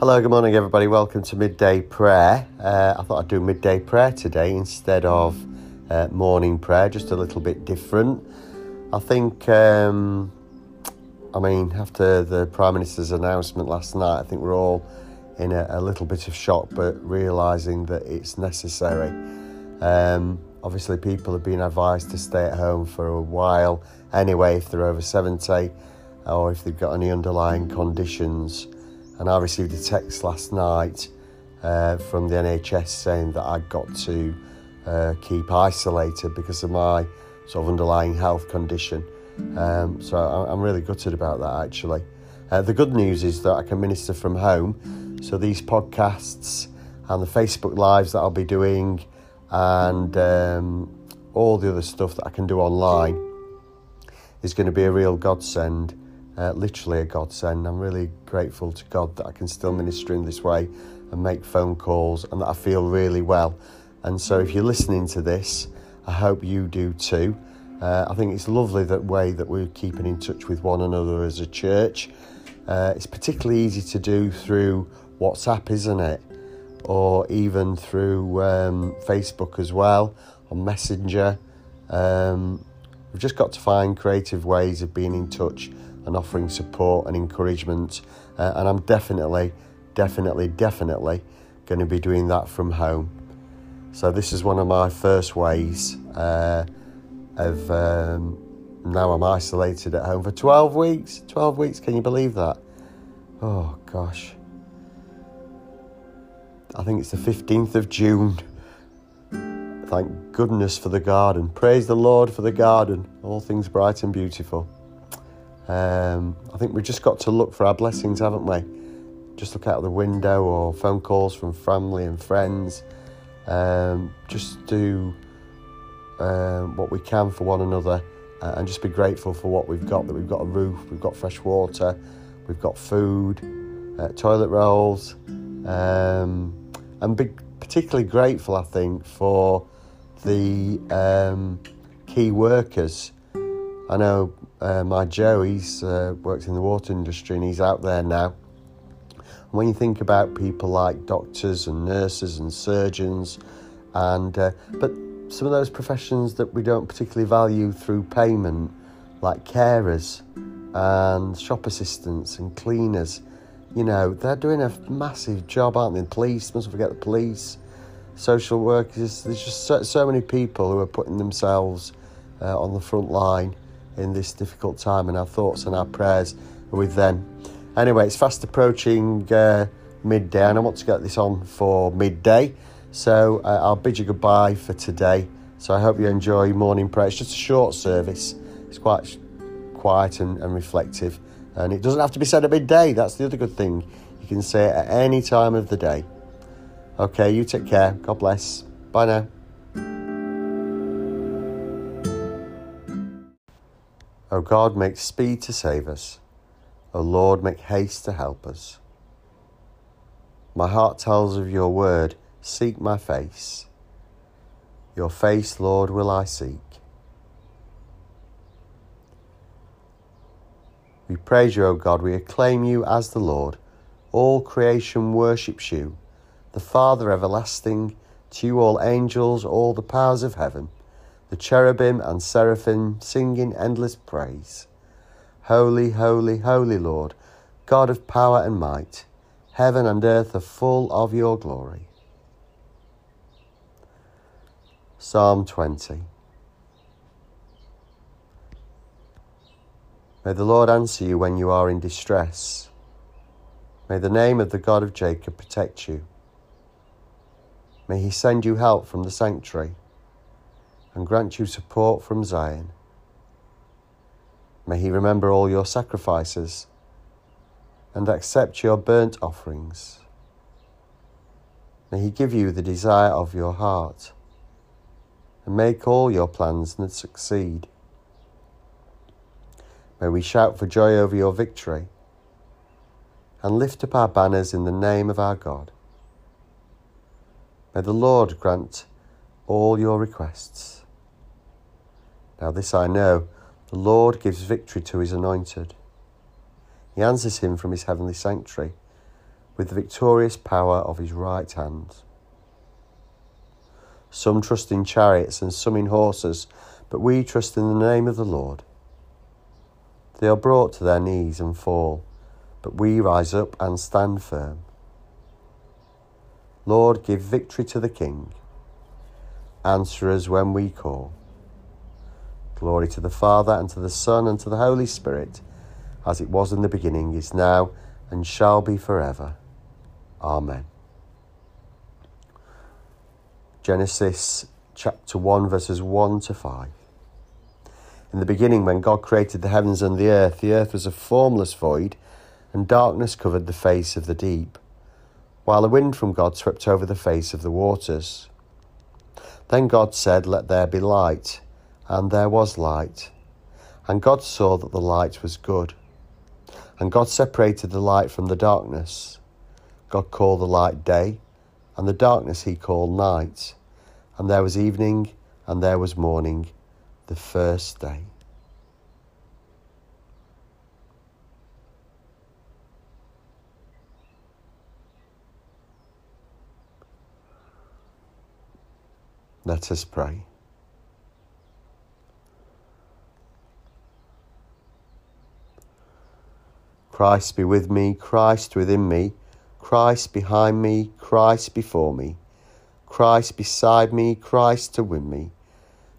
Hello, good morning, everybody. Welcome to midday prayer. Uh, I thought I'd do midday prayer today instead of uh, morning prayer, just a little bit different. I think, um, I mean, after the Prime Minister's announcement last night, I think we're all in a, a little bit of shock, but realising that it's necessary. Um, obviously, people have been advised to stay at home for a while anyway, if they're over 70 or if they've got any underlying conditions. And I received a text last night uh, from the NHS saying that I got to uh, keep isolated because of my sort of underlying health condition. Um, so I'm really gutted about that actually. Uh, the good news is that I can minister from home. So these podcasts and the Facebook Lives that I'll be doing and um, all the other stuff that I can do online is going to be a real godsend, uh, literally a godsend. I'm really grateful to God that I can still minister in this way and make phone calls and that I feel really well. And so if you're listening to this, I hope you do too. Uh, I think it's lovely that way that we're keeping in touch with one another as a church. Uh, it's particularly easy to do through WhatsApp, isn't it? Or even through um, Facebook as well, on Messenger. Um, we've just got to find creative ways of being in touch and offering support and encouragement. Uh, and I'm definitely, definitely, definitely going to be doing that from home. So this is one of my first ways uh, of um, now I'm isolated at home for 12 weeks. 12 weeks, can you believe that? Oh gosh. I think it's the 15th of June. Thank goodness for the garden. Praise the Lord for the garden. All things bright and beautiful. Um, I think we've just got to look for our blessings, haven't we? Just look out the window or phone calls from family and friends um, just do um, what we can for one another uh, and just be grateful for what we've got that we've got a roof, we've got fresh water, we've got food, uh, toilet rolls, um, and be particularly grateful, I think, for the um, key workers. I know uh, my Joe, he's uh, works in the water industry and he's out there now when you think about people like doctors and nurses and surgeons, and uh, but some of those professions that we don't particularly value through payment, like carers and shop assistants and cleaners, you know, they're doing a massive job, aren't they? Police, mustn't forget the police, social workers. There's just so, so many people who are putting themselves uh, on the front line in this difficult time, and our thoughts and our prayers are with them. Anyway, it's fast approaching uh, midday, and I want to get this on for midday. So uh, I'll bid you goodbye for today. So I hope you enjoy morning prayer. It's just a short service. It's quite quiet and, and reflective, and it doesn't have to be said at midday. That's the other good thing. You can say it at any time of the day. Okay, you take care. God bless. Bye now. O God, make speed to save us. O Lord, make haste to help us. My heart tells of your word, seek my face. Your face, Lord, will I seek. We praise you, O God, we acclaim you as the Lord. All creation worships you, the Father everlasting. To you, all angels, all the powers of heaven, the cherubim and seraphim sing in endless praise. Holy, holy, holy Lord, God of power and might, heaven and earth are full of your glory. Psalm 20 May the Lord answer you when you are in distress. May the name of the God of Jacob protect you. May he send you help from the sanctuary and grant you support from Zion. May he remember all your sacrifices and accept your burnt offerings. May he give you the desire of your heart and make all your plans and succeed. May we shout for joy over your victory and lift up our banners in the name of our God. May the Lord grant all your requests. Now, this I know the Lord gives victory to his anointed. He answers him from his heavenly sanctuary with the victorious power of his right hand. Some trust in chariots and some in horses, but we trust in the name of the Lord. They are brought to their knees and fall, but we rise up and stand firm. Lord, give victory to the King. Answer us when we call. Glory to the Father, and to the Son, and to the Holy Spirit, as it was in the beginning, is now, and shall be forever. Amen. Genesis chapter 1, verses 1 to 5. In the beginning, when God created the heavens and the earth, the earth was a formless void, and darkness covered the face of the deep, while a wind from God swept over the face of the waters. Then God said, Let there be light, and there was light. And God saw that the light was good. And God separated the light from the darkness. God called the light day, and the darkness he called night. And there was evening, and there was morning, the first day. Let us pray. Christ be with me, Christ within me. Christ behind me, Christ before me, Christ beside me, Christ to win me,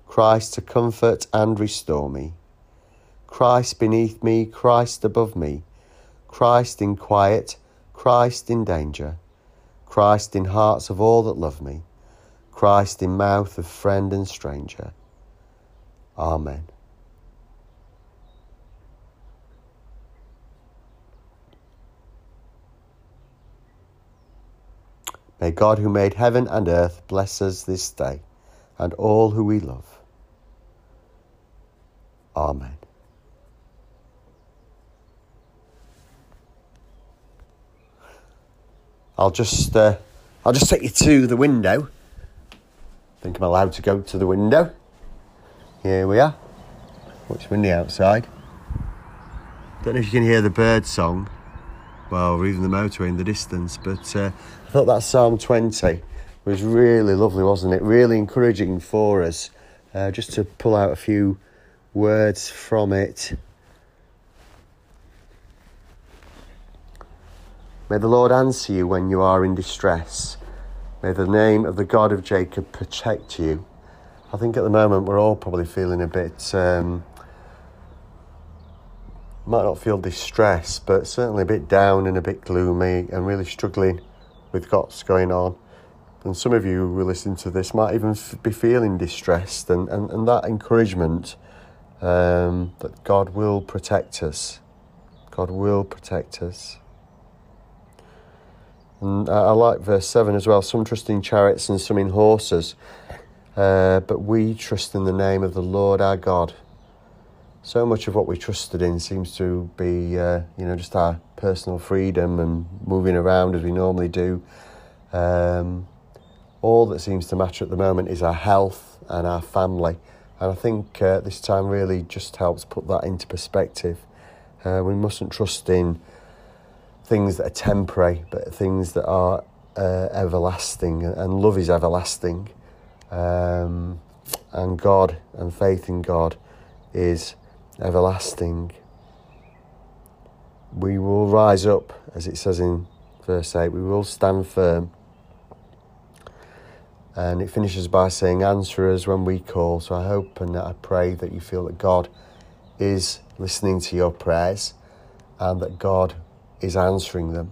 Christ to comfort and restore me, Christ beneath me, Christ above me, Christ in quiet, Christ in danger, Christ in hearts of all that love me, Christ in mouth of friend and stranger. Amen. May God, who made heaven and earth, bless us this day and all who we love. Amen. I'll just, uh, I'll just take you to the window. I think I'm allowed to go to the window. Here we are. It's windy outside. Don't know if you can hear the bird song well, or even the motor in the distance. But uh, I thought that Psalm 20 was really lovely, wasn't it? Really encouraging for us. Uh, just to pull out a few words from it. May the Lord answer you when you are in distress. May the name of the God of Jacob protect you. I think at the moment we're all probably feeling a bit um, might not feel distress, but certainly a bit down and a bit gloomy and really struggling with what's going on. And some of you who listen to this might even f- be feeling distressed, and, and, and that encouragement um, that God will protect us. God will protect us. And I, I like verse 7 as well some trust in chariots and some in horses, uh, but we trust in the name of the Lord our God so much of what we trusted in seems to be, uh, you know, just our personal freedom and moving around as we normally do. Um, all that seems to matter at the moment is our health and our family. And I think uh, this time really just helps put that into perspective. Uh, we mustn't trust in things that are temporary, but things that are uh, everlasting. And love is everlasting. Um, and God and faith in God is everlasting. We will rise up, as it says in verse 8, we will stand firm. And it finishes by saying, Answer us when we call. So I hope and I pray that you feel that God is listening to your prayers and that God is answering them.